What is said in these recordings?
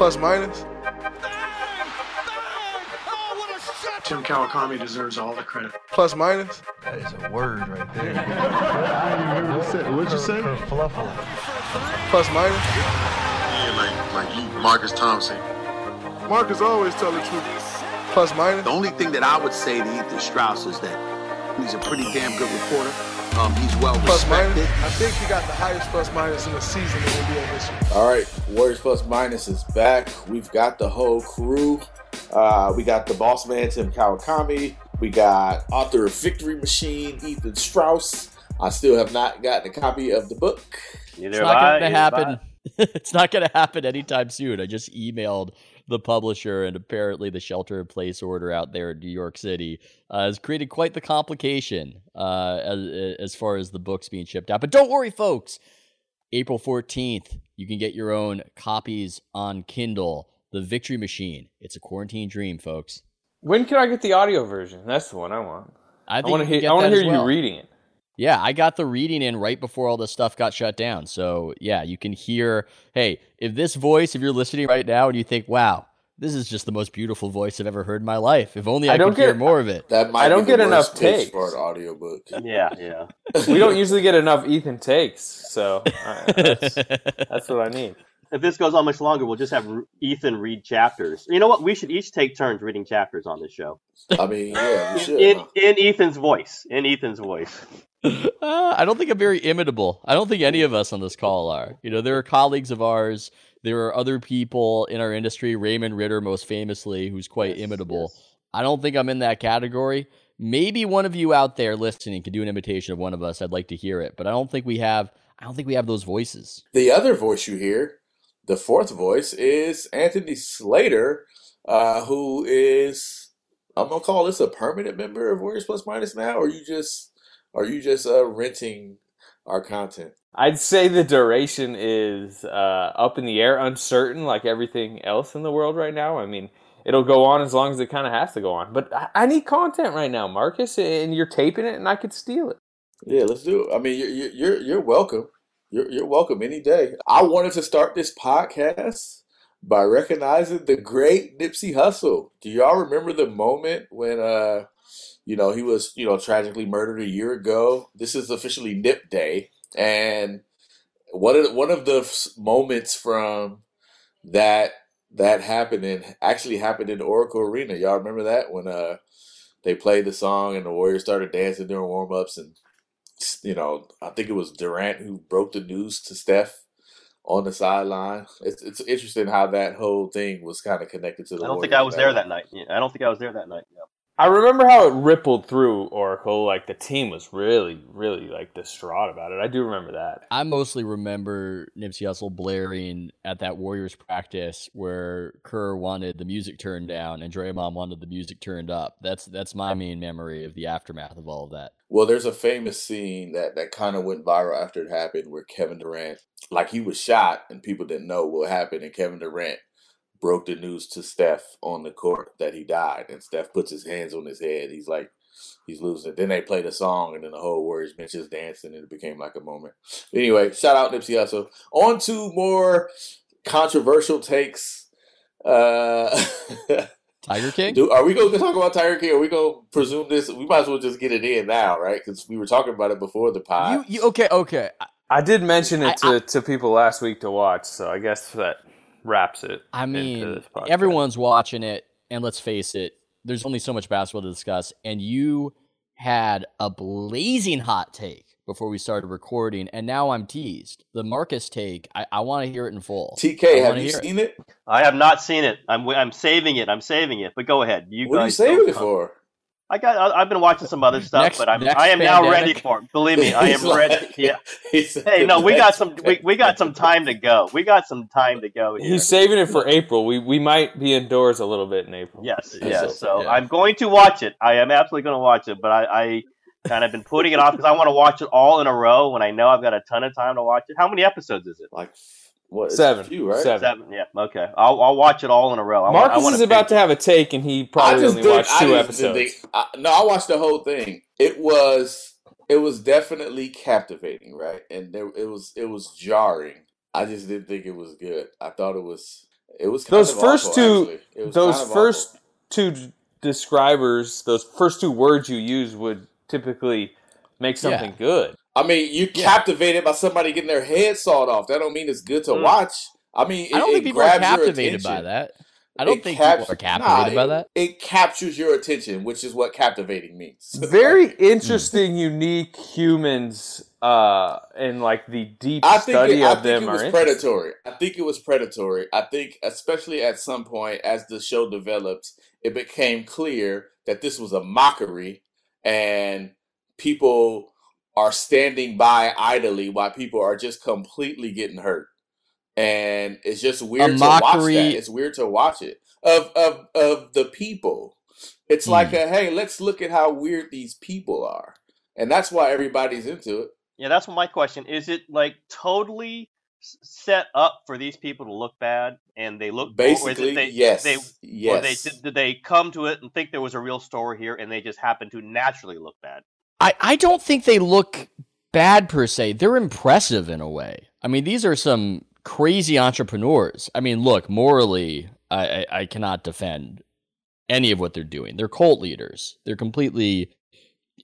Plus minus. Tim Kawakami deserves all the credit. Plus minus. That is a word right there. I didn't hear what you said. What'd you say? Kerfluffle. Plus minus. Yeah, like like you, Marcus Thompson. Marcus always tell the truth. Plus minus. The only thing that I would say to Ethan Strauss is that he's a pretty damn good reporter. Um, he's well Plus minus. respected. I think he got the highest plus minus in the season in NBA history. All right, Warriors Plus Minus is back. We've got the whole crew. Uh, we got the boss man, Tim Kawakami. We got author of Victory Machine, Ethan Strauss. I still have not gotten a copy of the book. Neither It's not going to neither have I. happen. it's not going to happen anytime soon. I just emailed the publisher, and apparently the shelter in place order out there in New York City uh, has created quite the complication uh, as, as far as the books being shipped out. But don't worry, folks. April 14th, you can get your own copies on Kindle. The Victory Machine. It's a quarantine dream, folks. When can I get the audio version? That's the one I want. I, I want to hear. I wanna hear well. you reading it. Yeah, I got the reading in right before all this stuff got shut down. So, yeah, you can hear, hey, if this voice, if you're listening right now and you think, wow, this is just the most beautiful voice I've ever heard in my life. If only I, I don't could hear more of it. That might I don't be the get enough worst pitch takes. for an audiobook. Yeah, yeah. We don't usually get enough Ethan takes, so uh, that's, that's what I need. If this goes on much longer, we'll just have Ethan read chapters. You know what? We should each take turns reading chapters on this show. I mean, yeah, we should. In huh? in Ethan's voice. In Ethan's voice. Uh, I don't think I'm very imitable. I don't think any of us on this call are. You know, there are colleagues of ours. There are other people in our industry, Raymond Ridder, most famously, who's quite Yes, imitable. yes. I don't think I'm in that category. Maybe one of you out there listening can do an imitation of one of us. I'd like to hear it, but I don't think we have. I don't think we have those voices. The other voice you hear, the fourth voice, is Anthony Slater, uh, who is I'm gonna call this a permanent member of Warriors Plus Minus now, or you just are you just uh, renting our content? I'd say the duration is uh, up in the air, uncertain, like everything else in the world right now. I mean, it'll go on as long as it kind of has to go on. But I, I need content right now, Marcus, and you're taping it, and I could steal it. Yeah, let's do it. I mean, you're you're you're, you're welcome. You're you're welcome any day. I wanted to start this podcast by recognizing the great Nipsey Hussle. Do y'all remember the moment when uh you know he was you know tragically murdered a year ago? This is officially Nip Day, and one of the, one of the moments from that that happened happening actually happened in Oracle Arena. Y'all remember that when uh they played the song and the Warriors started dancing during warm ups and you know, I think it was Durant who broke the news to Steph on the sideline. It's it's interesting how that whole thing was kind of connected to the. I don't think I was there that night. Yeah, I don't think I was there that night. Yeah. I remember how it rippled through Oracle. Like the team was really, really like distraught about it. I do remember that. I mostly remember Nipsey Hussle blaring at that Warriors practice where Kerr wanted the music turned down and Draymond wanted the music turned up. That's that's my main memory of the aftermath of all of that. Well, there's a famous scene that that kind of went viral after it happened, where Kevin Durant, like he was shot, and people didn't know what happened, and Kevin Durant broke the news to Steph on the court that he died, and Steph puts his hands on his head. He's like, he's losing. it. Then they played a song, and then the whole Warriors bench is dancing, and it became like a moment. Anyway, shout out Nipsey Hussle. On to more controversial takes. Uh, Tiger King? do, are we going to talk about Tiger King? Are we going to presume this? We might as well just get it in now, right? Because we were talking about it before the pod. You, you okay, okay. I did mention it I- to, to people last week to watch, so I guess that wraps it. I into mean, this podcast. everyone's watching it, and let's face it, there's only so much basketball to discuss. And you had a blazing hot take before we started recording, and now I'm teased. The Marcus take, I, I want to hear it in full. TK, have you hear it. seen it? I have not seen it. I'm I'm saving it. I'm saving it. But go ahead. You What are you saving don't it come- for? I got. I- I've been watching some other stuff, Next- but I'm I am now pandemic. ready for it. Believe me, I am like- ready. Yeah. Hey, no, we got some. We, we got some time to go. We got some time to go here. He's saving it for April. We we might be indoors a little bit in April. Yes, Yeah, yes. so- So yeah. I'm going to watch it. I am absolutely going to watch it, but I, I kind of been putting it off because I want to watch it all in a row when I know I've got a ton of time to watch it. How many episodes is it? like what? Seven. few, right? Seven. Seven. Yeah. Okay. I'll, I'll watch it all in a row. I want, I Marcus want is about to have a take, and he probably only did- watched two just episodes. did I- no, I watched the whole thing. It was it was definitely captivating, right? And there, it was it was jarring. I just didn't think it was good. I thought it was It was kind those of first awful, two, was those kind of first two describers, those first two words you use would typically make something good. I mean, you're captivated by somebody getting their head sawed off. That don't mean it's good to Mm. watch. I mean, it, I don't it think people are captivated by that. I don't It think capt- people are captivated nah, by it- that. It captures your attention, which is what captivating means. Very Like, interesting, unique humans, uh, and like the deep I think study it, I of think them it was interesting. predatory. I think it was predatory. I think, especially at some point as the show developed, it became clear that this was a mockery, and people are standing by idly while people are just completely getting hurt. And it's just weird to watch that. It's weird to watch it of of of the people. It's Hmm. like a hey, let's look at how weird these people are, and that's why everybody's into it. Yeah, that's my question. Is it like totally set up for these people to look bad, and they look or is Basically, they, yes, they, yes. Or they did, did they come to it and think there was a real story here, and they just happen to naturally look bad? I, I don't think they look bad per se. They're impressive in a way. I mean, these are some crazy entrepreneurs. I mean, look, morally, I, I, I cannot defend any of what they're doing. They're cult leaders. They're completely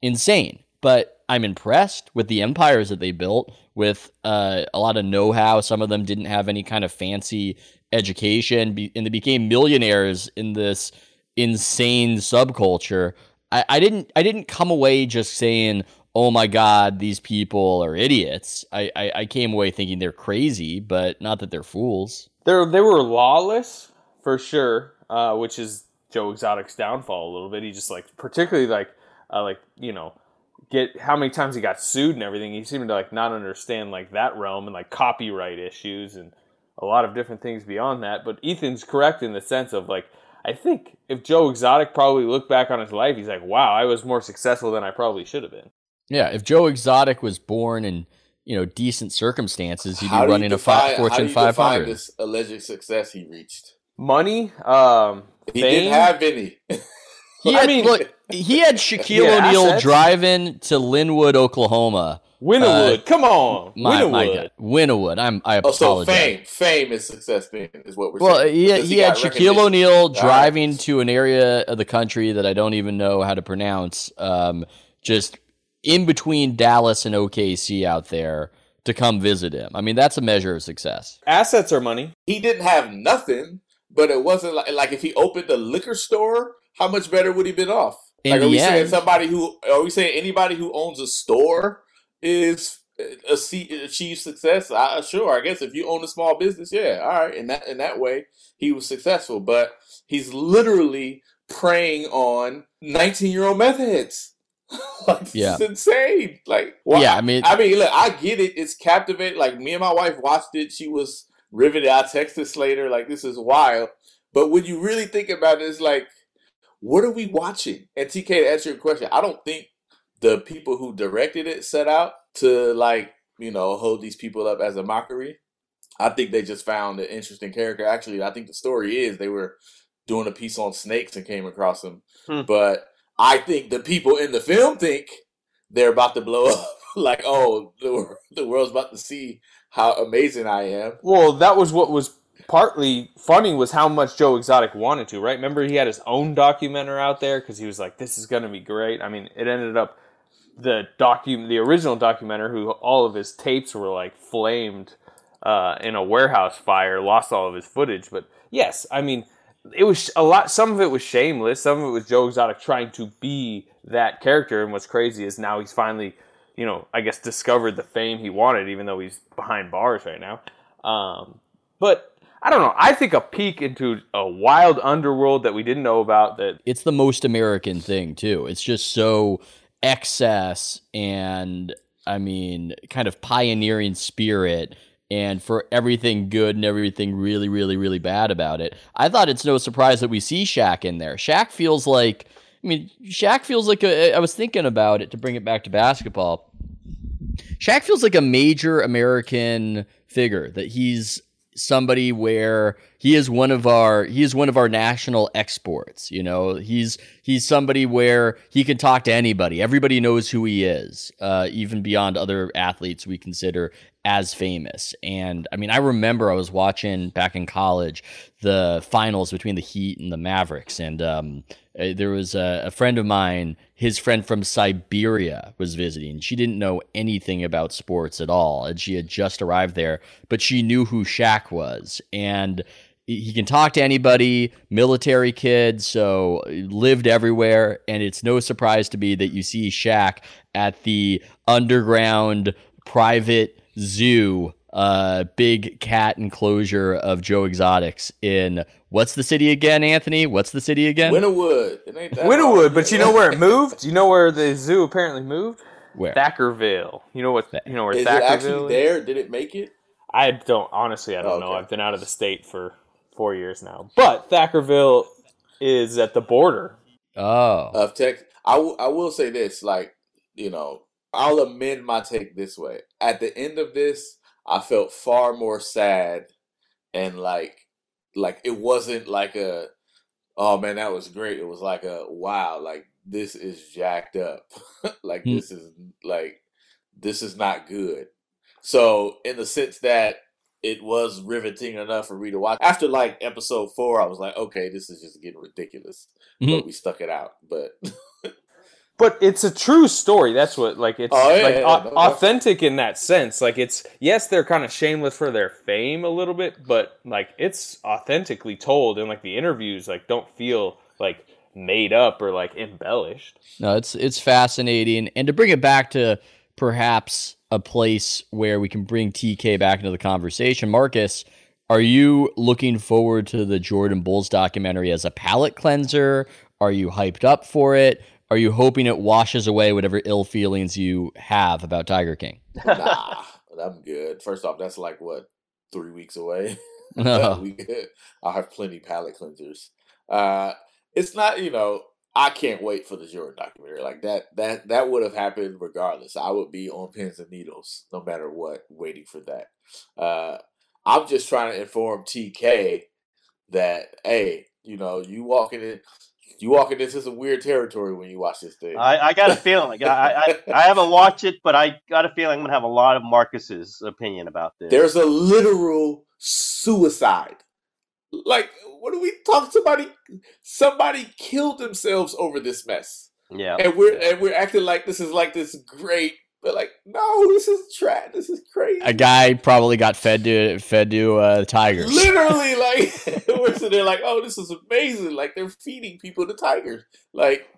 insane. But I'm impressed with the empires that they built with uh, a lot of know how. Some of them didn't have any kind of fancy education, and they became millionaires in this insane subculture. I, I didn't I didn't come away just saying, "Oh my God, these people are idiots." I, I, I came away thinking they're crazy, but not that they're fools. They they were lawless for sure, uh, which is Joe Exotic's downfall a little bit. He just like particularly like uh, like you know get how many times he got sued and everything. He seemed to like not understand like that realm and like copyright issues and a lot of different things beyond that. But Ethan's correct in the sense of like I think if Joe Exotic probably looked back on his life, he's like, wow, I was more successful than I probably should have been. Yeah, if Joe Exotic was born in you know decent circumstances, he'd be How do you running a define- fi- how do Fortune you define 500. This alleged success he reached. Money, um, He fame, didn't have any. He I had, mean- look, he had Shaquille Yeah, O'Neal driving to Linwood, Oklahoma. Wynnewood. Uh, Come on, My, my Wynnewood. Wynnewood. I'm, I Oh, so apologize. fame, fame is success. Then is what we're Well, saying. he, Because he had Shaquille recognition. O'Neal right. driving to an area of the country that I don't even know how to pronounce, um, just in between Dallas and OKC out there to come visit him. I mean, that's a measure of success. Assets are money. He didn't have nothing, but it wasn't like like if he opened a liquor store, how much better would he been off? In like, are the we saying somebody who are we saying anybody who owns a store is a see, achieve success? I, sure, I guess if you own a small business, yeah, all right. In that in that way, he was successful. But he's literally preying on nineteen year old meth heads. like, Yeah. it's insane. Like, why- Yeah, I mean- I mean, look, I get it. It's captivating. Like me and my wife watched it. She was riveted. I texted Slater like, "This is wild." But when you really think about it, it's like, what are we watching? And TK, to answer your question, I don't think the people who directed it set out to like, you know, hold these people up as a mockery. I think they just found an interesting character. Actually, I think the story is they were doing a piece on snakes and came across him. Hmm. But I think the people in the film think they're about to blow up. like, oh, the, the world's about to see how amazing I am. Well, that was what was partly funny was how much Joe Exotic wanted to, right? Remember he had his own documentary out there because he was like, "This is going to be great." I mean, it ended up the docu the original documenter who all of his tapes were like flamed uh, in a warehouse fire, lost all of his footage. But yes, I mean, it was a lot. Some of it was shameless. Some of it was Joe Exotic trying to be that character. And what's crazy is now he's finally, you know, I guess discovered the fame he wanted, even though he's behind bars right now. Um, but I don't know. I think a peek into a wild underworld that we didn't know about. That It's the most American thing, too. It's just so excess and, I mean, kind of pioneering spirit and for everything good and everything really, really, really bad about it. I thought it's no surprise that we see Shaq in there. Shaq feels like, I mean, Shaq feels like a, I was thinking about it to bring it back to basketball. Shaq feels like a major American figure that he's somebody where he is one of our he is one of our national exports you know? He's he's somebody where he can talk to anybody. Everybody knows who he is uh, even beyond other athletes we consider as famous. And I mean, I remember I was watching back in college the finals between the Heat and the Mavericks, and um, uh, there was a, a friend of mine. His friend from Siberia was visiting. She didn't know anything about sports at all, and she had just arrived there, but she knew who Shaq was, and he can talk to anybody, military kid, so lived everywhere. And it's no surprise to me that you see Shaq at the underground private zoo, uh, big cat enclosure of Joe Exotics in what's the city again, Anthony? What's the city again? Wynnewood. It Wynnewood, but you know where it moved? You know where the zoo apparently moved? Where? Thackerville. You know what? You know where Is it Thackerville actually is? there? Did it make it? I don't honestly. I don't know. Okay. I've been out of the state for four years now. But Thackerville is at the border. Oh, of Texas. I, w- I will say this, like, you know, I'll amend my take this way. At the end of this, I felt far more sad and like like it wasn't like a oh man, that was great. It was like a wow, like this is jacked up. like Hmm. this is like this is not good. So in the sense that it was riveting enough for me to watch. After like episode four, I was like, okay, this is just getting ridiculous. Mhm. But we stuck it out. But But it's a true story. That's what like it's Oh, yeah, like yeah, au- no, authentic in that sense. Like it's yes, they're kind of shameless for their fame a little bit, but like it's authentically told, and like the interviews like don't feel like made up or like embellished. No, it's it's fascinating, and to bring it back to perhaps a place where we can bring TK back into the conversation, Marcus. Are you looking forward to the Jordan Bulls documentary as a palate cleanser? Are you hyped up for it? Are you hoping it washes away whatever ill feelings you have about Tiger King? nah, I'm good. First off, that's like what three weeks away. We good. I'll have plenty palate cleansers. Uh, it's not, you know, I can't wait for the Jordan documentary. Like that, that that would have happened regardless. I would be on pins and needles no matter what, waiting for that. Uh, I'm just trying to inform TK that hey, you know, you walking in, you walking is a weird territory when you watch this thing. I, I got a feeling. I, I I haven't watched it, but I got a feeling I'm gonna have a lot of Marcus's opinion about this. There's a literal suicide. Like, what do we talk? Somebody, somebody killed themselves over this mess, yeah, and we're and we're acting like this is like this great. But like, no, this is trash. This is crazy. A guy probably got fed to fed to uh, tigers. Literally, like we're like, oh, this is amazing. Like they're feeding people to tigers. Like,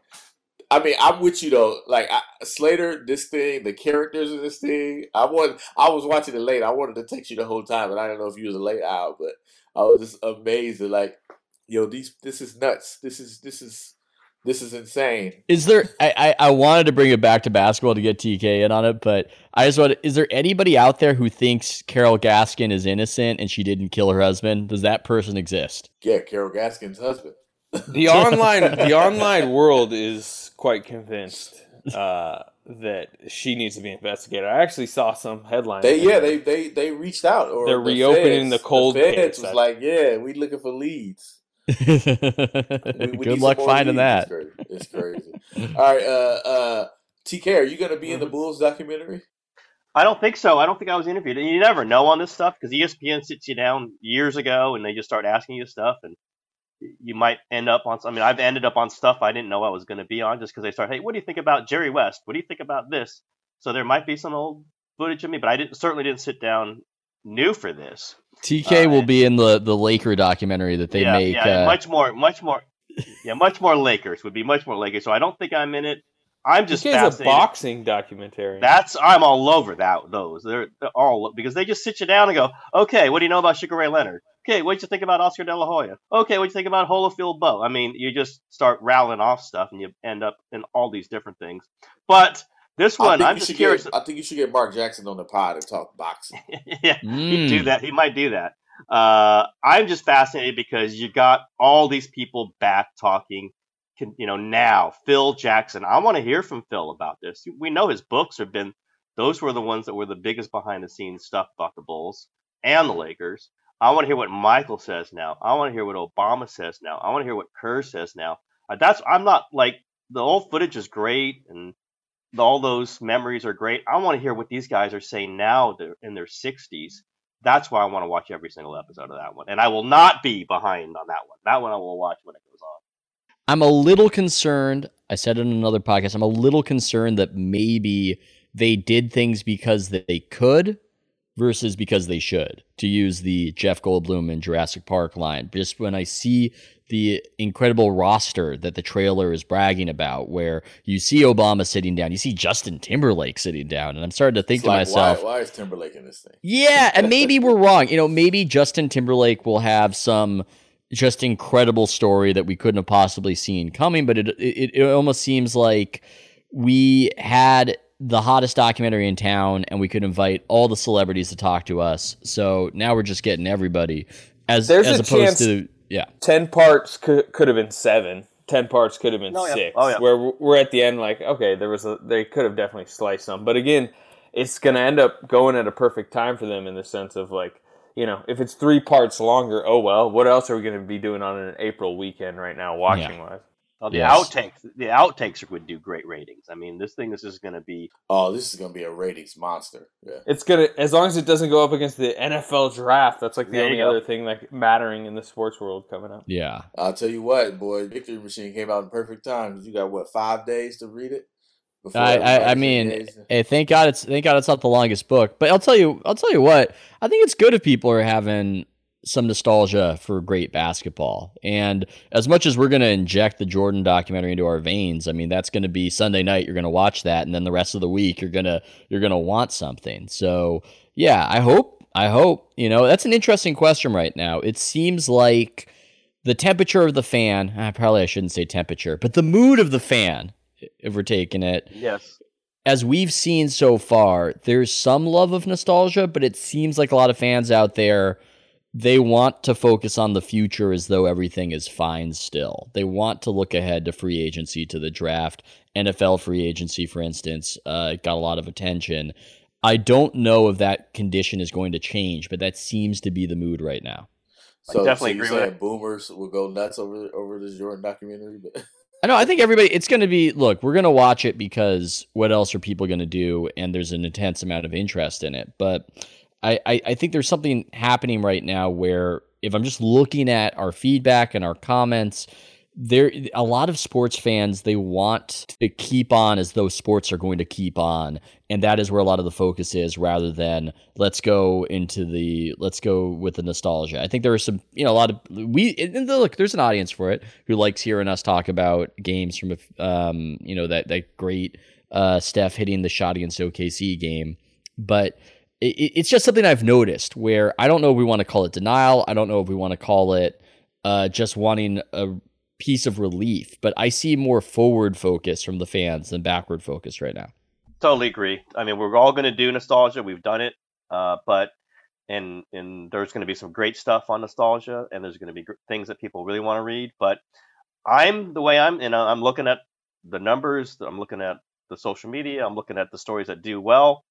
I mean, I'm with you though. Like I, Slater, this thing, the characters of this thing. I want. I was watching it late. I wanted to text you the whole time, and I don't know if you was a late owl, but I was just amazed. At, like, yo, these. This is nuts. This is. This is. This is insane. Is there? I, I I wanted to bring it back to basketball to get TK in on it, but I just want. Is there anybody out there who thinks Carole Baskin is innocent and she didn't kill her husband? Does that person exist? Yeah, Carole Baskin's husband. The online the online world is quite convinced uh, that she needs to be investigated. I actually saw some headlines. They yeah they they they reached out or They're the reopening feds- the cold The feds case. was like, yeah, we looking for leads. We- we Good luck finding that. It's crazy. It's crazy. All right, uh, uh, TK, are you going to be in the Mm-hmm. Bulls documentary? I don't think so. I don't think I was interviewed. And you never know on this stuff because ESPN sits you down years ago and they just start asking you stuff, and you might end up on. I mean, I've ended up on stuff I didn't know I was going to be on just because they start, hey, what do you think about Jerry West? What do you think about this? So there might be some old footage of me, but I didn't certainly didn't sit down new for this. TK Uh, will be in the the Laker documentary that they yeah, make. yeah, uh, much more, much more, yeah, much more Lakers would be much more Lakers. So I don't think I'm in it. I'm just This is a boxing documentary. That's I'm all over that those. They're, they're all because they just sit you down and go, okay, what do you know about Sugar Ray Leonard? Okay, what would you think about Oscar De La Hoya? Okay, what do you think about Holyfield Bowe? I mean, you just start rattling off stuff and you end up in all these different things. But this one, I'm you just curious. Get, I think you should get Mark Jackson on the pod and talk boxing. yeah, he'd do Mm. that. He might do that. Uh, I'm just fascinated because you got all these people back talking. can- You know, now Phil Jackson. I want to hear from Phil about this. We know his books have been; those were the ones that were the biggest behind the scenes stuff about the Bulls and the Lakers. I want to hear what Michael says now. I want to hear what Obama says now. I want to hear what Kerr says now. Uh, that's I'm not like the old footage is great and all those memories are great. I want to hear what these guys are saying now. They're in their 60s. That's why I want to watch every single episode of that one, and I will not be behind on that one. That one I will watch when it goes on. I'm a little concerned. I said in another podcast. I'm a little concerned that maybe they did things because they could versus because they should, to use the Jeff Goldblum and Jurassic Park line. Just when I see the incredible roster that the trailer is bragging about, where you see Obama sitting down, you see Justin Timberlake sitting down, and I'm starting to think It's to like, myself, why, why is Timberlake in this thing? yeah, and maybe we're wrong. You know, maybe Justin Timberlake will have some just incredible story that we couldn't have possibly seen coming, but it it, it almost seems like we had the hottest documentary in town and we could invite all the celebrities to talk to us. So now we're just getting everybody as There's as opposed chance- to yeah. ten parts could could have been seven. Ten parts could have been Oh, yeah. six. Oh, yeah. Where we're- we're at the end, like okay, there was a they could have definitely sliced some, but again, it's gonna end up going at a perfect time for them in the sense of like you know if it's three parts longer, oh well, what else are we gonna be doing on an April weekend right now, watching wise? Well, the Yes. outtakes, the outtakes would do great ratings. I mean, this thing is just going to be. Oh, this is gonna be a ratings monster. Yeah. It's gonna as long as it doesn't go up against the NFL draft. That's like the There only other thing like mattering in the sports world coming up. Yeah. I'll tell you what, boy, Victory Machine came out in perfect time you got what five days to read it. I, I, I mean, hey, eh, thank God it's thank God it's not the longest book. But I'll tell you, I'll tell you what. I think it's good if people are having some nostalgia for great basketball. And as much as we're going to inject the Jordan documentary into our veins, I mean that's going to be Sunday night. You're going to watch that, and then the rest of the week you're gonna you're gonna want something. So yeah, I hope I hope you know that's an interesting question right now. It seems like the temperature of the fan. Uh, probably I shouldn't say temperature, but the mood of the fan. If we're taking it, Yes. as we've seen so far, there's some love of nostalgia, but it seems like a lot of fans out there they want to focus on the future as though everything is fine still. They want to look ahead to free agency, to the draft. NFL free agency, for instance, uh, got a lot of attention. I don't know if that condition is going to change, but that seems to be the mood right now. so, definitely so you're agree with saying boomers will go nuts over over this Jordan documentary, but I know. I think everybody. It's going to be. Look, we're going to watch it because what else are people going to do? And there's an intense amount of interest in it. But I, I, I think there's something happening right now where if I'm just looking at our feedback and our comments, there a lot of sports fans they want to keep on as though sports are going to keep on, and that is where a lot of the focus is, rather than let's go into the let's go with the nostalgia. I think there are some you know a lot of we look there's an audience for it who likes hearing us talk about games from um you know that that great uh Steph hitting the shot against OKC game, but it, it's just something I've noticed where I don't know if we want to call it denial. I don't know if we want to call it uh, just wanting a piece of relief, but I see more forward focus from the fans than backward focus right now. Totally agree. I mean, we're all going to do nostalgia. We've done it, uh, but and and there's going to be some great stuff on nostalgia, and there's going to be gr- things that people really want to read. But I'm the way I'm, and I'm looking at the numbers. I'm looking at the social media. I'm looking at the stories that do well.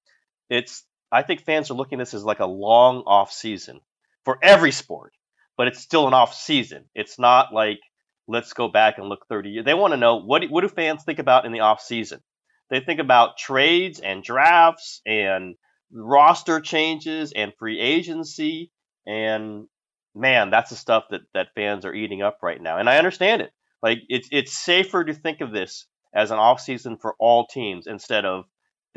It's I think fans are looking at this as like a long off season for every sport, but it's still an off season. It's not like let's go back and look 30 years. They want to know what what do fans think about in the off season. They think about trades and drafts and roster changes and free agency and man, that's the stuff that that fans are eating up right now. And I understand it. Like it's it's safer to think of this as an off season for all teams instead of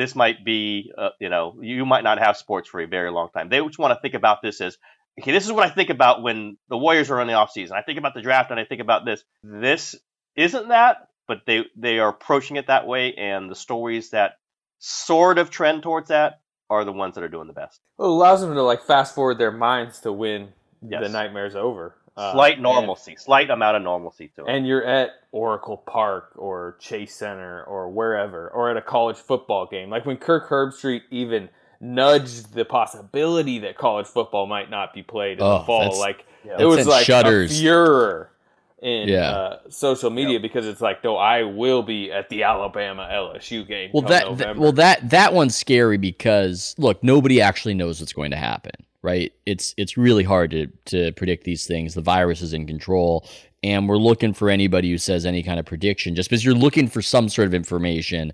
this might be uh, you know you might not have sports for a very long time. They just want to think about this as okay, this is what I think about when the Warriors are in the off season. I think about the draft and I think about this. This isn't that, but they they are approaching it that way, and the stories that sort of trend towards that are the ones that are doing the best. Well, it allows them to like fast forward their minds to when Yes. the nightmare's over. Uh, Slight and- normalcy, slight amount of normalcy to it. and you're at Oracle Park or Chase Center or wherever, or at a college football game. Like when Kirk Herbstreit even nudged the possibility that college football might not be played in Oh, the fall, like Yeah. it was like shudders. a furor in Yeah. uh, social media because it's like, no, I will be at the Alabama LSU game. Well, come that, that well that that one's scary because look, nobody actually knows what's going to happen, right? It's it's really hard to to predict these things. The virus is in control, and we're looking for anybody who says any kind of prediction, just because you're looking for some sort of information.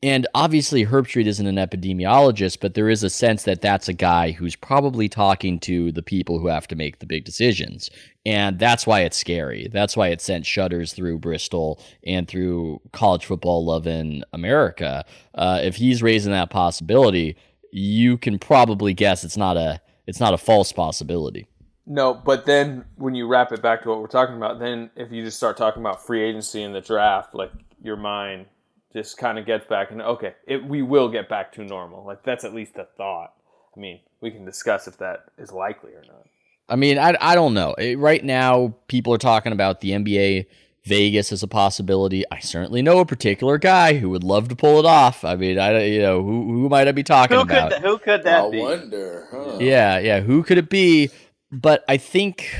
And obviously, Herbstreit isn't an epidemiologist, but there is a sense that that's a guy who's probably talking to the people who have to make the big decisions. And that's why it's scary. That's why it sent shudders through Bristol and through college football love in America. Uh, if he's raising that possibility, you can probably guess it's not a it's not a false possibility. No, but then when you wrap it back to what we're talking about, then if you just start talking about free agency in the draft, like your mind just kind of gets back and okay, it, we will get back to normal. Like that's at least a thought. I mean, we can discuss if that is likely or not. I mean, I, I don't know. Right now, people are talking about the NBA Vegas as a possibility. I certainly know a particular guy who would love to pull it off. I mean, I don't, you know who who might I be talking Who about? could who could that I be? wonder. Huh? Yeah, yeah. Who could it be? But I think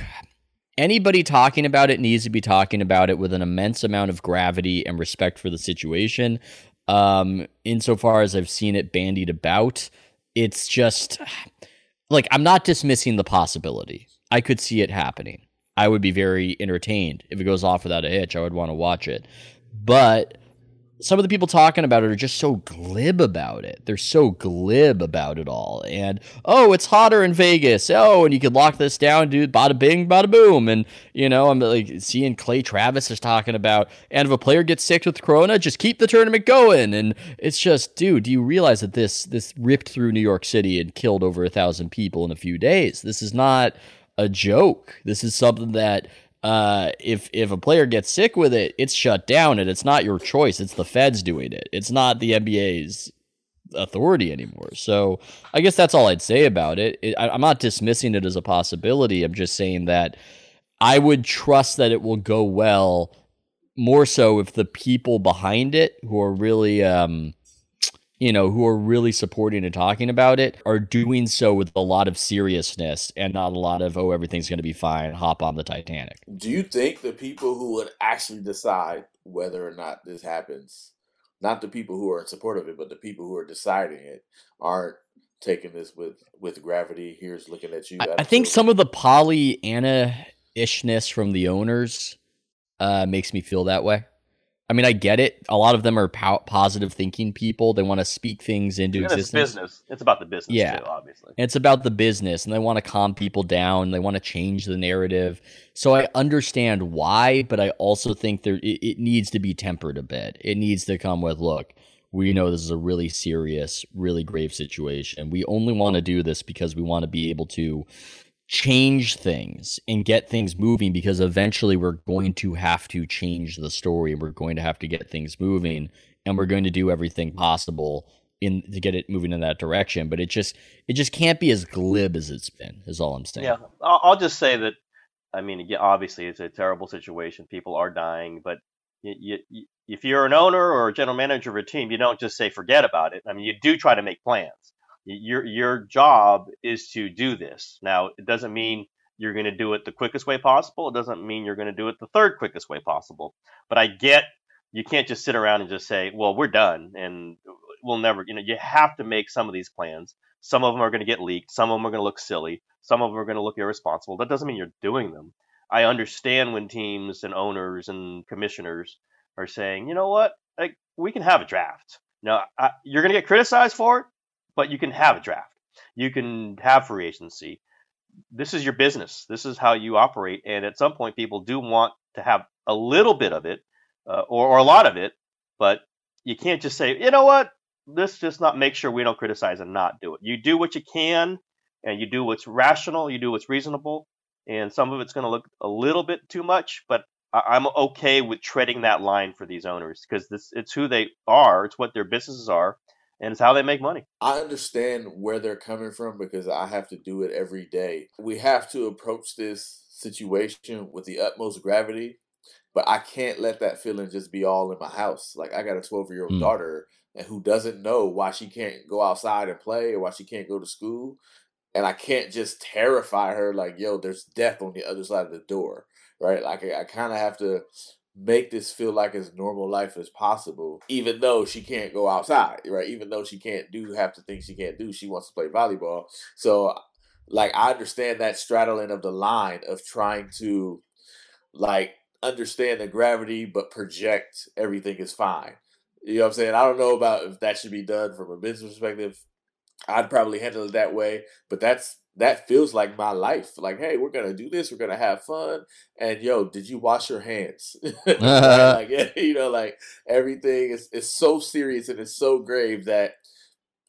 anybody talking about it needs to be talking about it with an immense amount of gravity and respect for the situation. Um, insofar as I've seen it bandied about, it's just like I'm not dismissing the possibility. I could see it happening. I would be very entertained if it goes off without a hitch. I would want to watch it. But some of the people talking about it are just so glib about it. They're so glib about it all. And oh, it's hotter in Vegas. Oh, and you could lock this down, dude. Bada bing, bada boom. And you know, I'm like seeing Clay Travis is talking about, and if a player gets sick with Corona, just keep the tournament going. And it's just, dude, do you realize that this this ripped through New York City and killed over a thousand people in a few days? This is not a joke. This is something that uh, if if a player gets sick with it, it's shut down, and it's not your choice. It's the feds doing it. It's not the NBA's authority anymore. So I guess that's all I'd say about it. it I, I'm not dismissing it as a possibility. I'm just saying that I would trust that it will go well. More so if the people behind it, who are really um, you know, who are really supporting and talking about it are doing so with a lot of seriousness and not a lot of, oh, everything's going to be fine, hop on the Titanic. Do you think the people who would actually decide whether or not this happens, not the people who are in support of it, but the people who are deciding it, aren't taking this with with gravity? Here's looking at you. I, I think some of the Pollyanna ishness from the owners uh, makes me feel that way. I mean, I get it. A lot of them are po- positive thinking people. They want to speak things into And it's existence. business. It's about the business Yeah. too, obviously. It's about the business and they want to calm people down. They want to change the narrative. So I understand why, but I also think there it, it needs to be tempered a bit. It needs to come with look, we know this is a really serious, really grave situation. We only want to do this because we want to be able to change things and get things moving because eventually we're going to have to change the story. We're going to have to get things moving and we're going to do everything possible in to get it moving in that direction. But it just it just can't be as glib as it's been. Is all I'm saying. Yeah, I'll, just say that. I mean, yeah, obviously it's a terrible situation. People are dying, but you, you, if you're an owner or a general manager of a team, you don't just say forget about it. I mean, you do try to make plans. Your your job is to do this. Now, it doesn't mean you're going to do it the quickest way possible. It doesn't mean you're going to do it the third quickest way possible. But I get you can't just sit around and just say, "Well, we're done," and we'll never. You know, you have to make some of these plans. Some of them are going to get leaked. Some of them are going to look silly. Some of them are going to look irresponsible. That doesn't mean you're doing them. I understand when teams and owners and commissioners are saying, you know what, like we can have a draft. Now I, you're going to get criticized for it, but you can have a draft. You can have free agency. This is your business. This is how you operate. And at some point, people do want to have a little bit of it uh, or, or a lot of it, but you can't just say, you know what, let's just not make sure we don't criticize and not do it. You do what you can, and you do what's rational. You do what's reasonable, and some of it's going to look a little bit too much, but I- I'm okay with treading that line for these owners because this it's who they are, it's what their businesses are, and it's how they make money. I understand where they're coming from because I have to do it every day. We have to approach this situation with the utmost gravity, but I can't let that feeling just be all in my house. Like I got a 12 year old Mm. daughter and who doesn't know why she can't go outside and play or why she can't go to school. And I can't just terrify her like, yo, there's death on the other side of the door, right? Like I, I kind of have to make this feel like as normal life as possible, even though she can't go outside, right? Even though she can't do half the things she can't do, she wants to play volleyball. So, like, I understand that straddling of the line of trying to, like, understand the gravity but project everything is fine. You know what I'm saying? I don't know about if that should be done from a business perspective. I'd probably handle it that way, but that's that feels like my life. Like, hey, we're gonna do this, we're gonna have fun, and yo, did you wash your hands? like, yeah, you know, like everything is is so serious and it's so grave that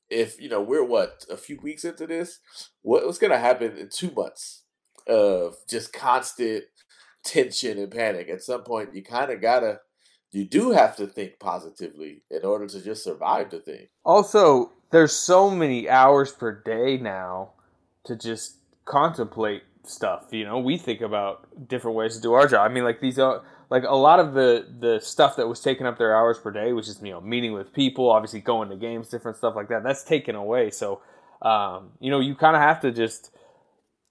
if you know we're what a few weeks into this, what, what's gonna happen in two months of just constant tension and panic? At some point, you kind of gotta, you do have to think positively in order to just survive the thing. Also, there's so many hours per day now to just contemplate stuff. You know, we think about different ways to do our job. I mean, like these are like a lot of the the stuff that was taking up their hours per day, which is you know meeting with people, obviously going to games, different stuff like that. That's taken away. So, um, you know, you kind of have to just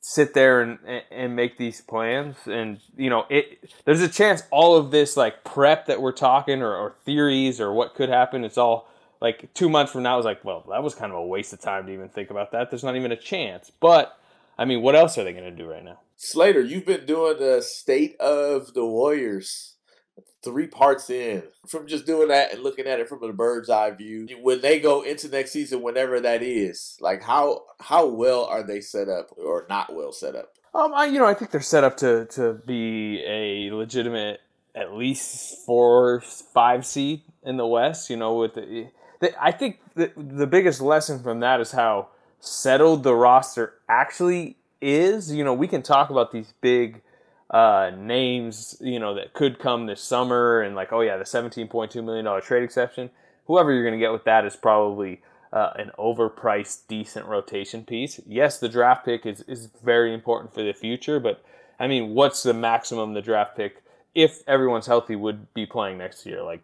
sit there and and make these plans and you know it there's a chance all of this like prep that we're talking or, or theories or what could happen it's all like two months from now, I was like, well, that was kind of a waste of time to even think about that. There's not even a chance. But I mean, what else are they going to do right now? Slater, you've been doing the state of the Warriors three parts in from just doing that and looking at it from a bird's eye view. When they go into next season, whenever that is, like how how well are they set up or not well set up? Um, I you know I think they're set up to to be a legitimate at least four five seed in the West. You know with the I think the, the biggest lesson from that is how settled the roster actually is. You know, we can talk about these big uh, names, you know, that could come this summer and like, oh yeah, the $17.2 million trade exception. Whoever you're going to get with that is probably uh, an overpriced, decent rotation piece. Yes, the draft pick is, is very important for the future, but I mean, what's the maximum the draft pick, if everyone's healthy, would be playing next year? Like,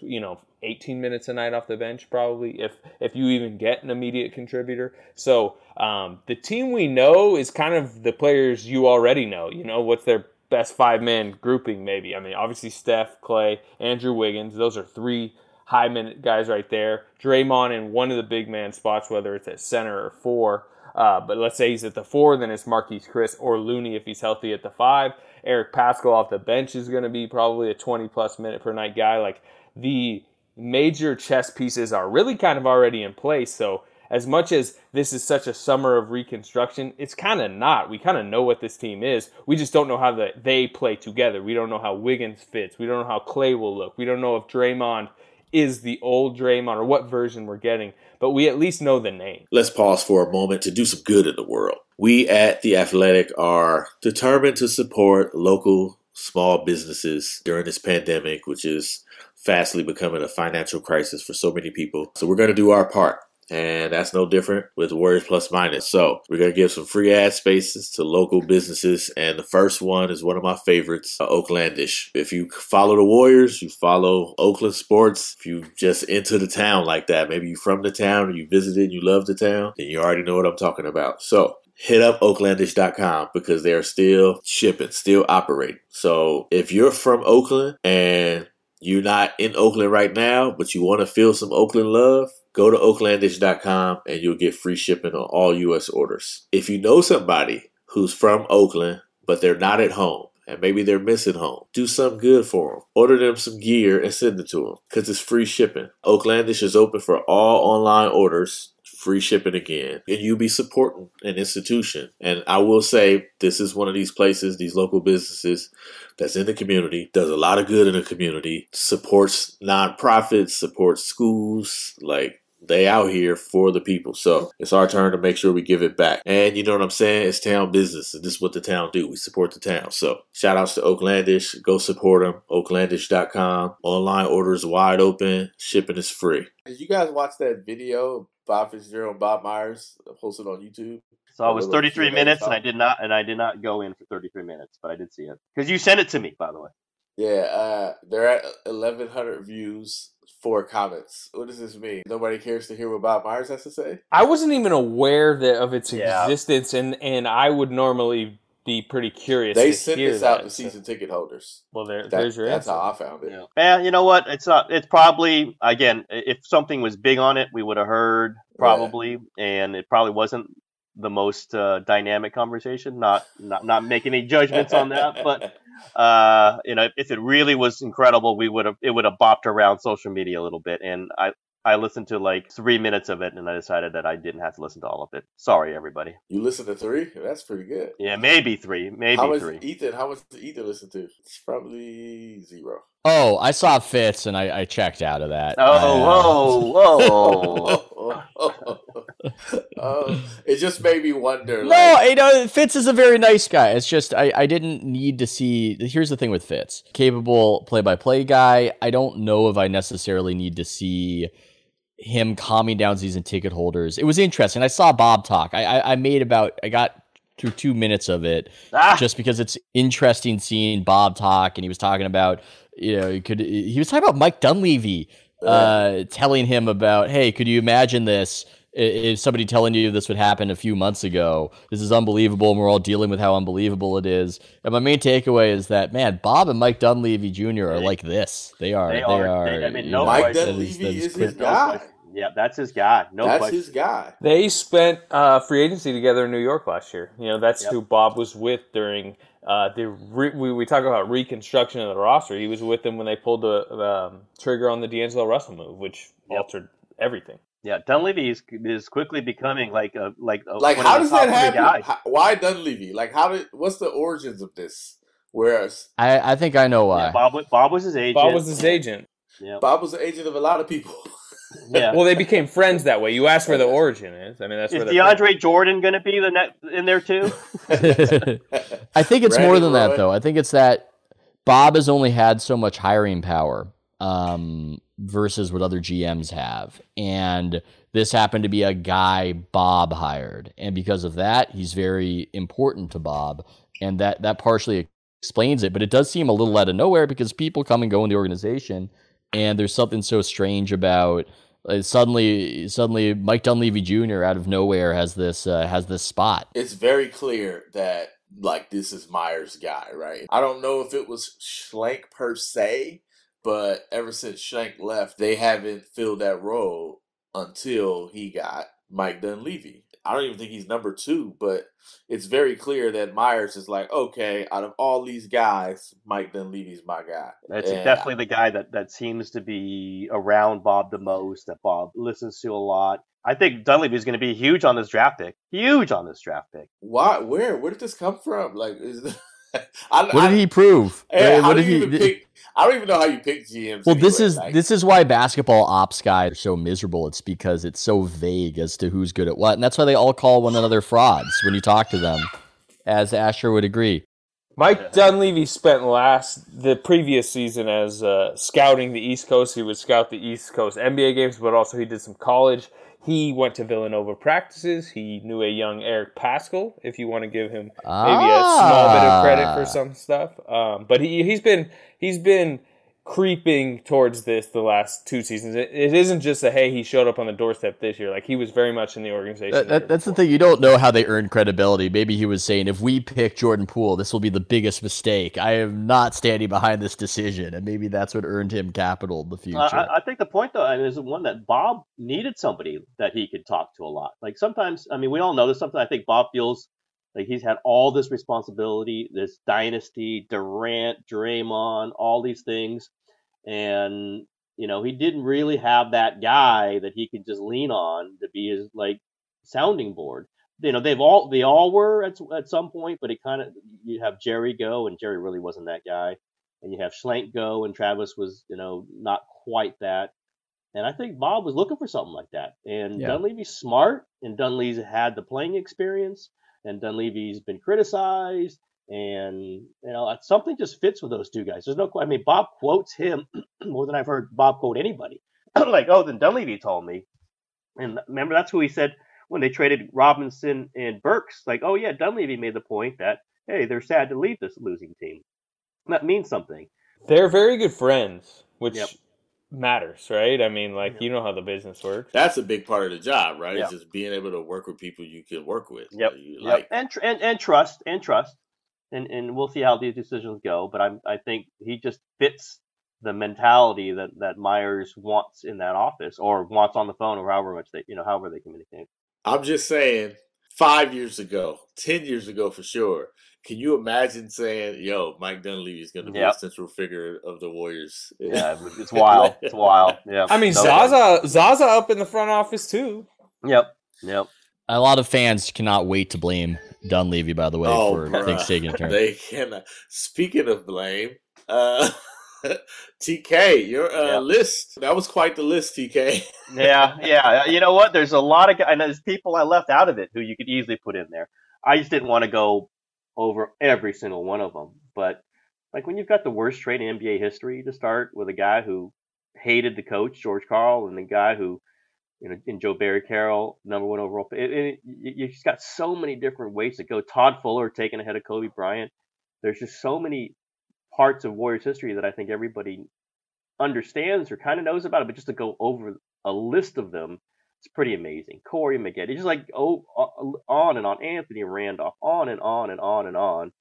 you know, 18 minutes a night off the bench, probably, if if you even get an immediate contributor. So um, the team we know is kind of the players you already know. You know, what's their best five man grouping, maybe. I mean, obviously Steph, Klay, Andrew Wiggins. Those are three high minute guys right there. Draymond in one of the big man spots, whether it's at center or four. Uh, but let's say he's at the four, then it's Marquese Chriss or Looney if he's healthy at the five. Eric Paschall off the bench is going to be probably a 20 plus minute per night guy. Like the major chess pieces are really kind of already in place. So, as much as this is such a summer of reconstruction, it's kind of not. We kind of know what this team is. We just don't know how the, they play together. We don't know how Wiggins fits. We don't know how Klay will look. We don't know if Draymond is the old Draymond or what version we're getting, but we at least know the name. Let's pause for a moment to do some good in the world. We at The Athletic are determined to support local small businesses during this pandemic, which is fastly becoming a financial crisis for so many people. So we're going to do our part. And that's no different with Warriors Plus Minus. So we're going to give some free ad spaces to local businesses. And the first one is one of my favorites, uh, Oaklandish. If you follow the Warriors, you follow Oakland sports. If you just into the town like that, maybe you're from the town or you visited and you love the town, then you already know what I'm talking about. So hit up oaklandish.com because they're still shipping, still operating. So if you're from Oakland and you're not in Oakland right now, but you want to feel some Oakland love, go to oaklandish.com and you'll get free shipping on all U.S. orders. If you know somebody who's from Oakland, but they're not at home, and maybe they're missing home. Do something good for them. Order them some gear and send it to them because it's free shipping. Oaklandish is open for all online orders free shipping again, and you'll be supporting an institution. And I will say, this is one of these places, these local businesses that's in the community, does a lot of good in the community, supports nonprofits, supports schools, like they out here for the people. So it's our turn to make sure we give it back. And you know what I'm saying? It's town business. And this is what the town do. We support the town. So shout outs to Oaklandish. Go support them. Oaklandish.com. Online orders wide open. Shipping is free. Did you guys watch that video Bob Fitzgerald and Bob Myers posted on YouTube? So it was 33 minutes, and I did not, and I did not go in for 33 minutes, but I did see it because you sent it to me, by the way. Yeah, uh, they're at 1,100 views, four comments. What does this mean? Nobody cares to hear what Bob Myers has to say. I wasn't even aware that of its yeah. existence, and and I would normally be pretty curious. They sent this out to season ticket holders. Well, there, that, there's your That's answer. how I found it. Yeah. yeah, you know what? It's not. It's probably again, if something was big on it, we would have heard probably, yeah. and it probably wasn't the most uh, dynamic conversation. Not not not making any judgments on that, but uh, you know, if it really was incredible, we would have it would have bopped around social media a little bit. And I I listened to like three minutes of it, and I decided that I didn't have to listen to all of it. Sorry, everybody. You listened to three? That's pretty good. Yeah, maybe three, maybe how three. Ethan? How much did Ethan listen to? It's probably zero. Oh, I saw Fitz and I, I checked out of that. Oh, whoa, whoa! Uh, it just made me wonder. No, like, you know, Fitz is a very nice guy. It's just I, I didn't need to see. Here's the thing with Fitz, capable play-by-play guy. I don't know if I necessarily need to see him calming down season ticket holders. It was interesting. I saw Bob talk. I, I, I made about I got through two minutes of it Ah, just because it's interesting seeing Bob talk, and he was talking about you know he could he was talking about Mike Dunleavy uh, telling him about hey, could you imagine this? if somebody telling you this would happen a few months ago? This is unbelievable, and we're all dealing with how unbelievable it is. And my main takeaway is that man, Bob and Mike Dunleavy Jr. are like this. They are. They They, are. are. They- I mean, no know, Mike question. Dunleavy that is is quick. his guy. Yeah, that's his guy. No That's question. his guy. They spent uh, free agency together in New York last year. You know, that's Yep. who Bob was with during uh, the re- we, we talk about reconstruction of the roster. He was with them when they pulled the um, trigger on the D'Angelo Russell move, which Yep. altered everything. Yeah, Dunleavy is, is quickly becoming like a like a, Like, one of how the does top that happen? How, why Dunleavy? Like, how did? What's the origins of this? Whereas I, I think I know why. Yeah, Bob, wa- Bob was his agent. Bob was his agent. Yeah, Bob was the agent of a lot of people. yeah. Well, they became friends that way. You asked where the origin is. I mean, that's is where they're from. DeAndre Jordan going to be the net in there too? I think it's more Randy than that, Roy. though. I think it's that Bob has only had so much hiring power um, versus what other GMs have. And this happened to be a guy Bob hired. And because of that, he's very important to Bob. And that, that partially explains it. But it does seem a little out of nowhere because people come and go in the organization. And there's something so strange about uh, suddenly, suddenly Mike Dunleavy Jr. out of nowhere has this uh, has this spot. it's very clear that like this is Myers' guy, right? I don't know if it was Schlenk per se, but ever since Schlenk left, they haven't filled that role until he got Mike Dunleavy. I don't even think he's number two, but it's very clear that Myers is like, okay, out of all these guys, Mike Dunleavy's my guy. That's And definitely the guy that, that seems to be around Bob the most, that Bob listens to a lot. I think Dunleavy is going to be huge on this draft pick. Huge on this draft pick. Why? Where? Where did this come from? Like, is I, What I- did he prove? Hey, Uh, how what did he? pick? I don't even know how you pick GMs. Well, this is like- this is why basketball ops guys are so miserable. It's because it's so vague as to who's good at what, and that's why they all call one another frauds when you talk to them. As Asher would agree. Mike Dunleavy spent last the previous season as uh, scouting the East Coast. He would scout the East Coast NBA games, but also he did some college. He went to Villanova practices. He knew a young Eric Paschall, if you want to give him maybe a small bit of credit Ah. for some stuff. Um, but he he's been he's been creeping towards this the last two seasons. It, it isn't just a hey he showed up on the doorstep this year. Like he was very much in the organization. That, that, that's the thing. You don't know how they earn credibility. Maybe he was saying, if we pick Jordan Poole, this will be the biggest mistake. I am not standing behind this decision, and maybe that's what earned him capital in the future. Uh, I, I think the point, though, I mean, is one that Bob needed somebody that he could talk to a lot. Like sometimes, I mean, we all know this. Sometimes I think Bob feels like he's had all this responsibility, this dynasty, Durant, Draymond, all these things, and you know he didn't really have that guy that he could just lean on to be his like sounding board. You know, they've all they all were at at some point, but it kind of you have Jerry go, and Jerry really wasn't that guy and you have Schlenk go, and Travis was, you know, not quite that. And I think Bob was looking for something like that. And Yeah. Dunleavy's smart, and Dunleavy's had the playing experience, and Dunleavy's been criticized, and you know, something just fits with those two guys. There's no, I mean, Bob quotes him more than I've heard Bob quote anybody. like, oh, then Dunleavy told me, and remember that's who he said when they traded Robinson and Burks. Like, oh yeah, Dunleavy made the point that hey, they're sad to leave this losing team. That means something. They're very good friends, which Yep. Matters, right? I mean, like Yep. you know how the business works. That's a big part of the job, right? Yeah. It's just being able to work with people you can work with. Yep. You Yep. Like, and, tr- and and trust and trust, and and we'll see how these decisions go. But I'm I think he just fits the mentality that that Myers wants in that office or wants on the phone or however much they you know however they communicate. I'm just saying, five years ago, ten years ago for sure, Can you imagine saying, "Yo, Mike Dunleavy is going to be Yep. a central figure of the Warriors"? Yeah, it's wild. It's wild. Yeah. I mean, No Zaza Zaza up in the front office too. Yep. Yep. A lot of fans cannot wait to blame Dunleavy, by the way, Oh, for bruh. things taking a turn. They cannot. Speaking of blame, uh, TK, your uh, Yeah. list that was quite the list, TK. yeah, yeah. You know what? There's a lot of guys, and there's people I left out of it who you could easily put in there. I just didn't want to go over every single one of them. But like when you've got the worst trade in NBA history to start with a guy who hated the coach George Karl and the guy who, you know, in Joe Barry Carroll, number one overall. It, it, you you just got so many different ways to go. Todd Fuller taken ahead of Kobe Bryant. There's just so many parts of Warriors history that I think everybody understands or kind of knows about it, but just to go over a list of them, it's pretty amazing. Corey Maggette, just like oh, uh, on and on. Anthony Randolph, on and on and on and on.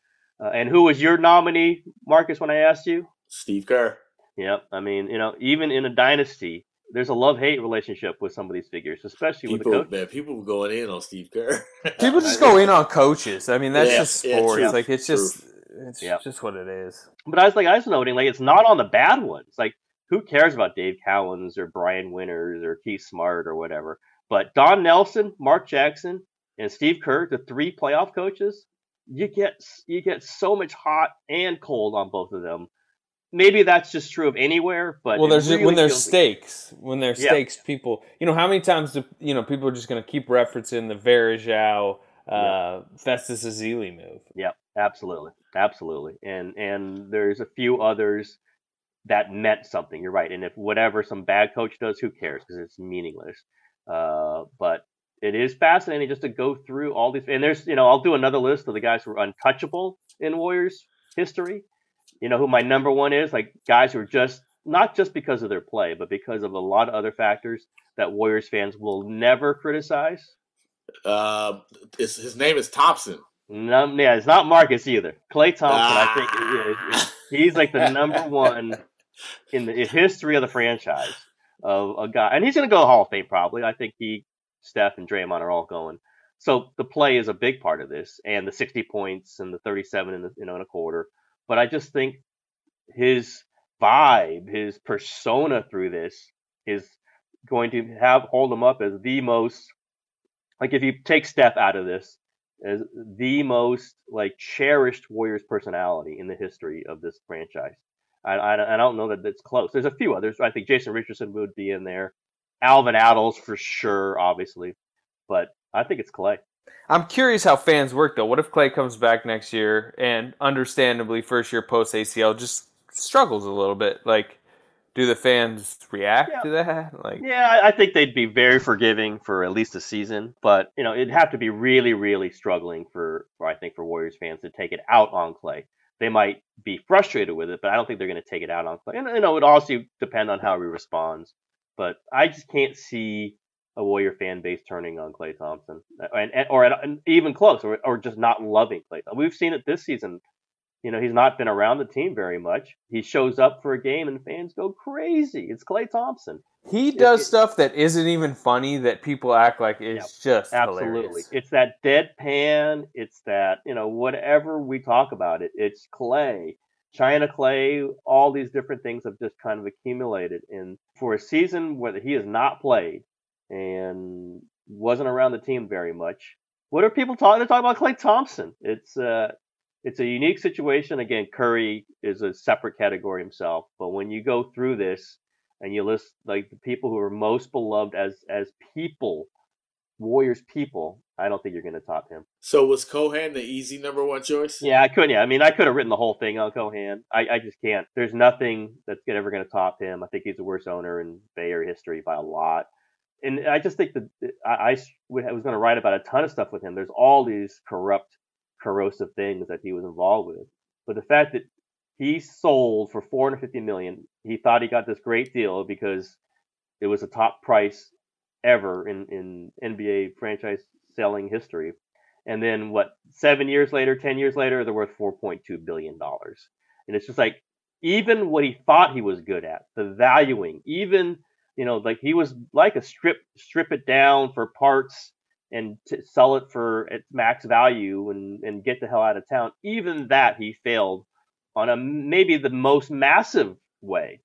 Uh, and who was your nominee, Marcus? When I asked you, Steve Kerr. Yep. I mean, you know, even in a dynasty, there's a love hate relationship with some of these figures, especially with the People, coach. man, people were going in on Steve Kerr. People just go in on coaches. I mean, that's Yeah, just sports. truth, like it's just it's Yep. just what it is. But I was like, I was noting, like, it's not on the bad ones. Like, who cares about Dave Cowens or Brian Winters or Keith Smart or whatever? But Don Nelson, Mark Jackson, and Steve Kerr, the three playoff coaches, you get you get so much hot and cold on both of them. Maybe that's just true of anywhere, but well, there's really when there's stakes, when there's Yeah. stakes, people. You know how many times do you know people are just going to keep referencing the Varejao, uh, Festus Ezeli move? Yep, absolutely, absolutely. And and there's a few others that meant something. You're right. And if whatever some bad coach does, who cares? Because it's meaningless. Uh, but it is fascinating just to go through all these. And there's, you know, I'll do another list of the guys who are untouchable in Warriors history. You know who my number one is? Like guys who are just not just because of their play, but because of a lot of other factors that Warriors fans will never criticize. Uh, his name is Thompson. No, yeah, it's not Marcus either. Klay Thompson, I think, Ah. he's like the number one in the history of the franchise of a guy, and he's going to go Hall of Fame probably. I think he, Steph, and Draymond are all going. So the play is a big part of this, and the 60 points and the 37 in the, you know in a quarter. But I just think his vibe, his persona through this is going to have hold him up as the most like if you take Steph out of this, as the most like cherished Warriors personality in the history of this franchise. I, I, I don't know that it's close. There's a few others. I think Jason Richardson would be in there. Alvin Attles for sure, obviously, but I think it's Klay. I'm curious how fans work though. What if Klay comes back next year and understandably first year post ACL just struggles a little bit? Like, do the fans react Yeah. to that? Like, Yeah, I, I think they'd be very forgiving for at least a season, but you know it'd have to be really, really struggling for, for I think for Warriors fans to take it out on Klay. They might be frustrated with it, but I don't think they're going to take it out on Klay. And you know, it also depend on how he responds. But I just can't see a Warrior fan base turning on Klay Thompson, and, and or and even close, or or just not loving Klay. We've seen it this season. You know, he's not been around the team very much. He shows up for a game and fans go crazy. It's Klay Thompson. he does it- stuff that isn't even funny that people act like is just Absolutely. hilarious. It's that deadpan. It's that, you know, whatever we talk about it, it's Klay, China Klay, all these different things have just kind of accumulated. And for a season where he has not played and wasn't around the team very much, what are people talking to talk about Klay Thompson? It's uh it's a unique situation. Again, Curry is a separate category himself, but when you go through this and you list like the people who are most beloved as as people Warriors people, I don't think you're going to top him. So was Cohan the easy number one choice? Yeah, I couldn't. Yeah, I mean, I could have written the whole thing on Cohan. I, I just can't. There's nothing that's ever going to top him. I think he's the worst owner in Bay Area history by a lot. And I just think that I, I I was going to write about a ton of stuff with him. There's all these corrupt, corrosive things that he was involved with. But the fact that he sold for 450 million, he thought he got this great deal because it was the top price ever in, in NBA franchise selling history. And then what, seven years later, 10 years later, they're worth $4.2 billion. And it's just like, even what he thought he was good at, the valuing, even, you know, like he was like a strip, strip it down for parts and to sell it for its max value and, and get the hell out of town. Even that he failed on a maybe the most massive way.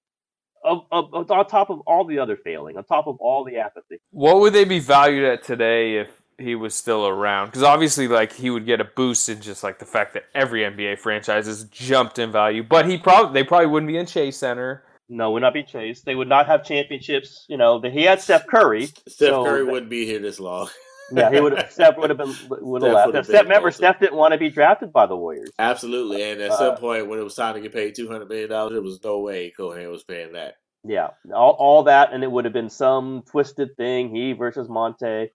Of, of, of- on top of all the other failing, on top of all the apathy. What would they be valued at today if he was still around? Because obviously, like he would get a boost in just like the fact that every NBA franchise has jumped in value. But he probably they probably wouldn't be in Chase Center. No, would not be Chase. They would not have championships. You know, he had Steph Curry. Steph so Curry that- wouldn't be here this long. Yeah, he would have. Steph would have been would have left. If Steph, remember, Steph didn't want to be drafted by the Warriors. Absolutely, and at Uh, some point when it was time to get paid two hundred million dollars, there was no way Cohan was paying that. Yeah, all, all that, and it would have been some twisted thing. He versus Monta.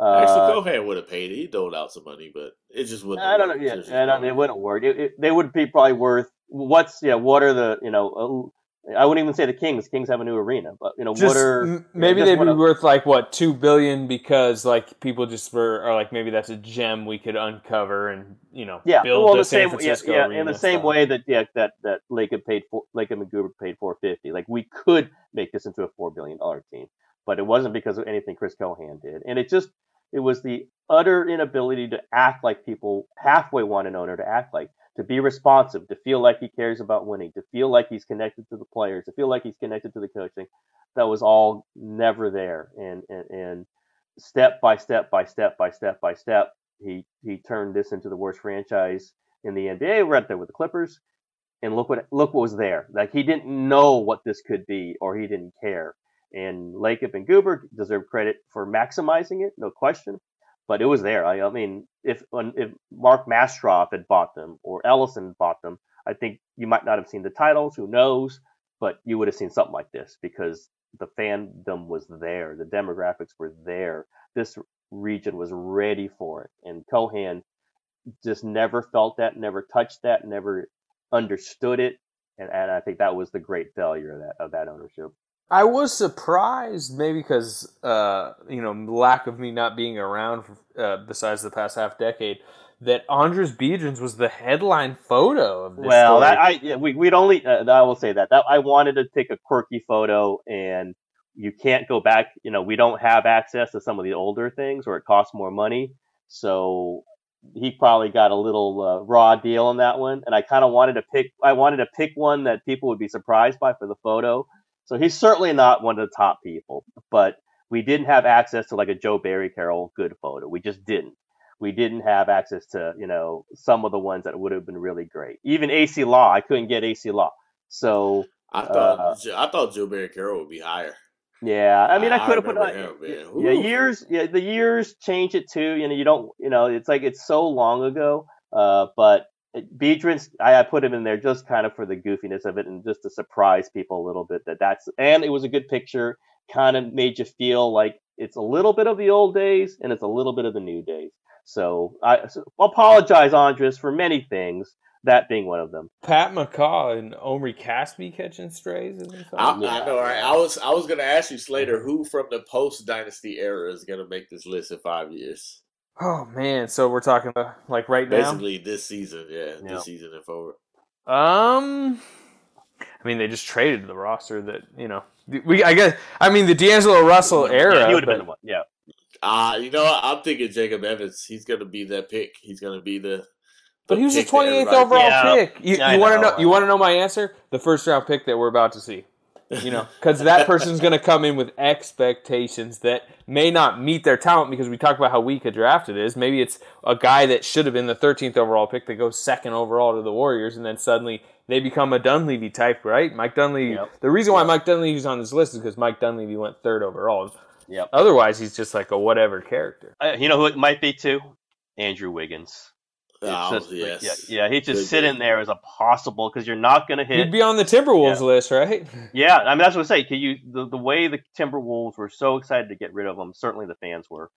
Uh, Actually, Cohan would have paid it. He doled out some money, but it just wouldn't. I don't know. Yeah, It I don't, it wouldn't wouldn't work. It, it, they would be probably worth what's yeah. What are the you know? I wouldn't even say the Kings. Kings have a new arena, but you know Just what are maybe they'd be worth like what two billion because like people just were are like maybe that's a gem we could uncover and you know Yeah, build well, the San same, Francisco yeah, in the same way that yeah, that that Lacob paid for Lacob and Guber paid four fifty. Like we could make this into a four billion dollar team, but it wasn't because of anything Chris Cohan did, and it just it was the utter inability to act like people halfway want an owner to act like, to be responsive, to feel like he cares about winning, to feel like he's connected to the players, to feel like he's connected to the coaching. That was all never there, and and, and step by step by step by step by step, he he turned this into the worst franchise in the NBA. Right there with the Clippers, and look what look what was there. Like he didn't know what this could be, or he didn't care. And Lacob and Guber deserve credit for maximizing it, no question. But it was there. I, I mean, if if Mark Mastrov had bought them or Ellison bought them, I think you might not have seen the titles. Who knows? But you would have seen something like this because the fandom was there, the demographics were there. This region was ready for it, and Cohan just never felt that, never touched that, never understood it, and, and I think that was the great failure of that of that ownership. I was surprised, maybe because uh, you know lack of me not being around uh, besides the past half decade, that Andres Biedrins was the headline photo of this. Well, that, I yeah, we we'd only uh, I will say that that I wanted to take a quirky photo, and you can't go back. You know, we don't have access to some of the older things, or it costs more money. So he probably got a little uh, raw deal on that one, and I kind of wanted to pick. I wanted to pick one that people would be surprised by for the photo. So he's certainly not one of the top people, but we didn't have access to like a Joe Barry Carroll good photo. We just didn't. We didn't have access to you know some of the ones that would have been really great. Even Acie Law, I couldn't get Acie Law. So I thought Uh, I thought Joe Barry Carroll would be higher. yeah, I mean, I I could have put remember on. him, man. Yeah, years. Yeah, the years change it too. You know, you don't. You know, it's like it's so long ago. Uh, but Beatrice, I, I put him in there just kind of for the goofiness of it and just to surprise people a little bit. That that's and it was a good picture. Kind of made you feel like it's a little bit of the old days and it's a little bit of the new days. So I so apologize, Andres, for many things. That being one of them. Pat McCaw and Omri Caspi catching strays. And I, something? I know, right? I was I was gonna ask you, Slater, who from the post dynasty era is gonna make this list in five years? Oh man, so we're talking about like right now. Basically, this season, yeah, Yeah. this season and forward. Um, I mean, they just traded the roster that you know. We, I guess, I mean, the D'Angelo Russell era. yeah, he would have been the one. Yeah. Uh, you know, what? I'm thinking Jacob Evans. He's gonna be that pick. He's gonna be the. But the he was the 28th overall Yeah. pick. You, Yeah, you want to know. know? You want to know my answer? The first round pick that we're about to see. You know, because that person's going to come in with expectations that may not meet their talent. Because we talked about how weak a draft it is. Maybe it's a guy that should have been the 13th overall pick that goes second overall to the Warriors, and then suddenly they become a Dunleavy type, right? Mike Dunleavy. Yep. The reason why Mike Dunleavy's on this list is because Mike Dunleavy went third overall. Yep. Otherwise, he's just like a whatever character. Uh, you know who it might be too? Andrew Wiggins. It's Oh, just- yes. Yeah, yeah, he's just Could sitting be. there as a possible because you're not going to hit. He'd be on the Timberwolves Yeah. list, right? Yeah, I mean that's what I say. Can you the, the way the Timberwolves were so excited to get rid of him? Certainly the fans were.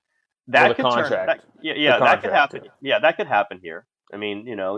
That Well, the could turn. contract. That, yeah, yeah, that could happen. yeah. Yeah, that could happen here. I mean, you know,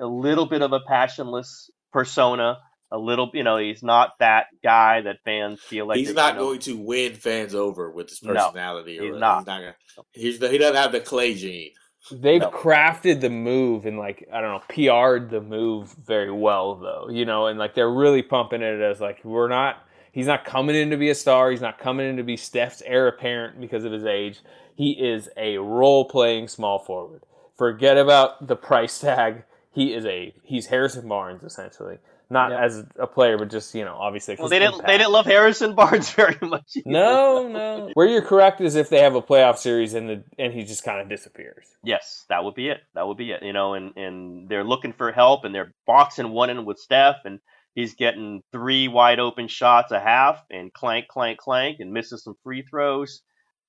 a little bit of a passionless persona. A little, you know, he's not that guy that fans feel like he's not you know, going to win fans over with his personality. or he's whatever. not. He's not gonna. He's the, he doesn't have the Klay gene. They've No. crafted the move and like I don't know, PR'd the move very well though, you know, and like they're really pumping it as like we're not. He's not coming in to be a star. He's not coming in to be Steph's heir apparent because of his age. He is a role playing small forward. Forget about the price tag. He is a he's Harrison Barnes essentially. Not Yeah. as a player, but just you know, obviously. Well, they didn't. impact. They didn't love Harrison Barnes very much. either. No, no. Where you're correct is if they have a playoff series and the and he just kind of disappears. Yes, that would be it. That would be it. You know, and and they're looking for help, and they're boxing one in with Steph, and he's getting three wide open shots a half, and clank, clank, clank, and misses some free throws.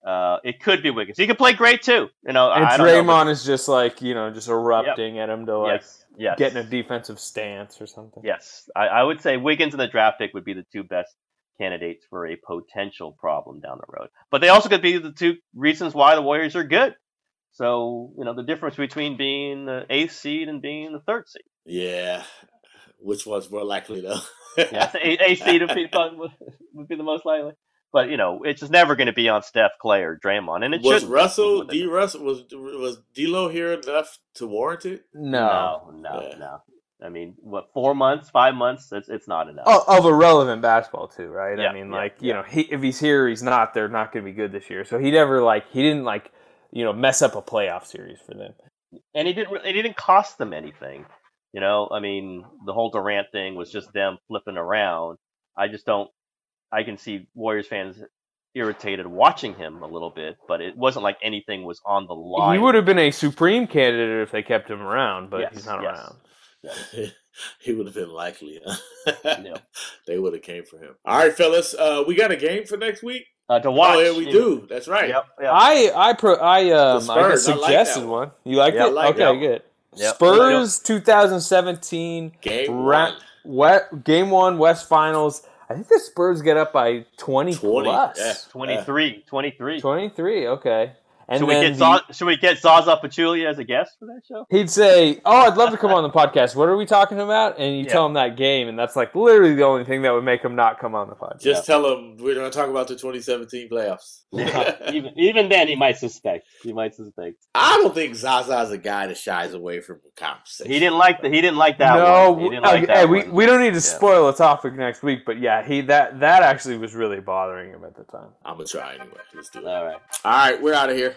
Uh, it could be Wiggins. He could play great too. You know, And I don't know, but- Draymond is just like you know, just erupting at him to like yes, yes, get in a defensive stance or something. Yes, I, I would say Wiggins and the draft pick would be the two best candidates for a potential problem down the road. But they also could be the two reasons why the Warriors are good. So you know the difference between being the eighth seed and being the third seed. Yeah. Which one's more likely though? Yeah, eighth eighth seed would be, would, would be the most likely. But you know, it's just never going to be on Steph, Klay, or Draymond, and it was. Russell D Russell was was D'Lo here enough to warrant it? No, no, no, no. I mean, what four months, five months? It's it's not enough. Oh, of irrelevant basketball too, right? Yeah, I mean, yeah, like you know, he, if he's here, he's not. They're not going to be good this year. So he never like he didn't like you know mess up a playoff series for them. and he didn't. It didn't cost them anything. You know, I mean, the whole Durant thing was just them flipping around. I just don't. I can see Warriors fans irritated watching him a little bit, but it wasn't like anything was on the line. He would have been a supreme candidate if they kept him around, but Yes, he's not yes. around. he would have been likely. Huh? Yeah. they would have came for him. All right, fellas. Uh, we got a game for next week. uh, to watch. Oh yeah, we do. That's right. Yep. yep. I I pro I um The I Spurs, I like suggested one. You like Yeah, I it? like okay, that. good. Yep. Spurs 2017 Game Ra- one. Wet, game one West Finals. I think the Spurs get up by 20, 20, plus. yeah. 23, 23. 23, okay. And should we get the- Zaza, should we get Zaza Pachulia as a guest for that show? He'd say, "Oh, I'd love to come on the podcast. What are we talking about?" And you Yeah. tell him that game, and that's like literally the only thing that would make him not come on the podcast. Just tell him we're going to talk about the 2017 playoffs. even even then, he might suspect. He might suspect. I don't think Zaza's a guy that shies away from conversation. He didn't like the. He didn't like that no, one. He didn't uh, like hey, that we we don't need to Yeah. spoil a topic next week, but yeah, he that that actually was really bothering him at the time. I'm gonna try anyway. Let's do it. All right. All right, we're out of here.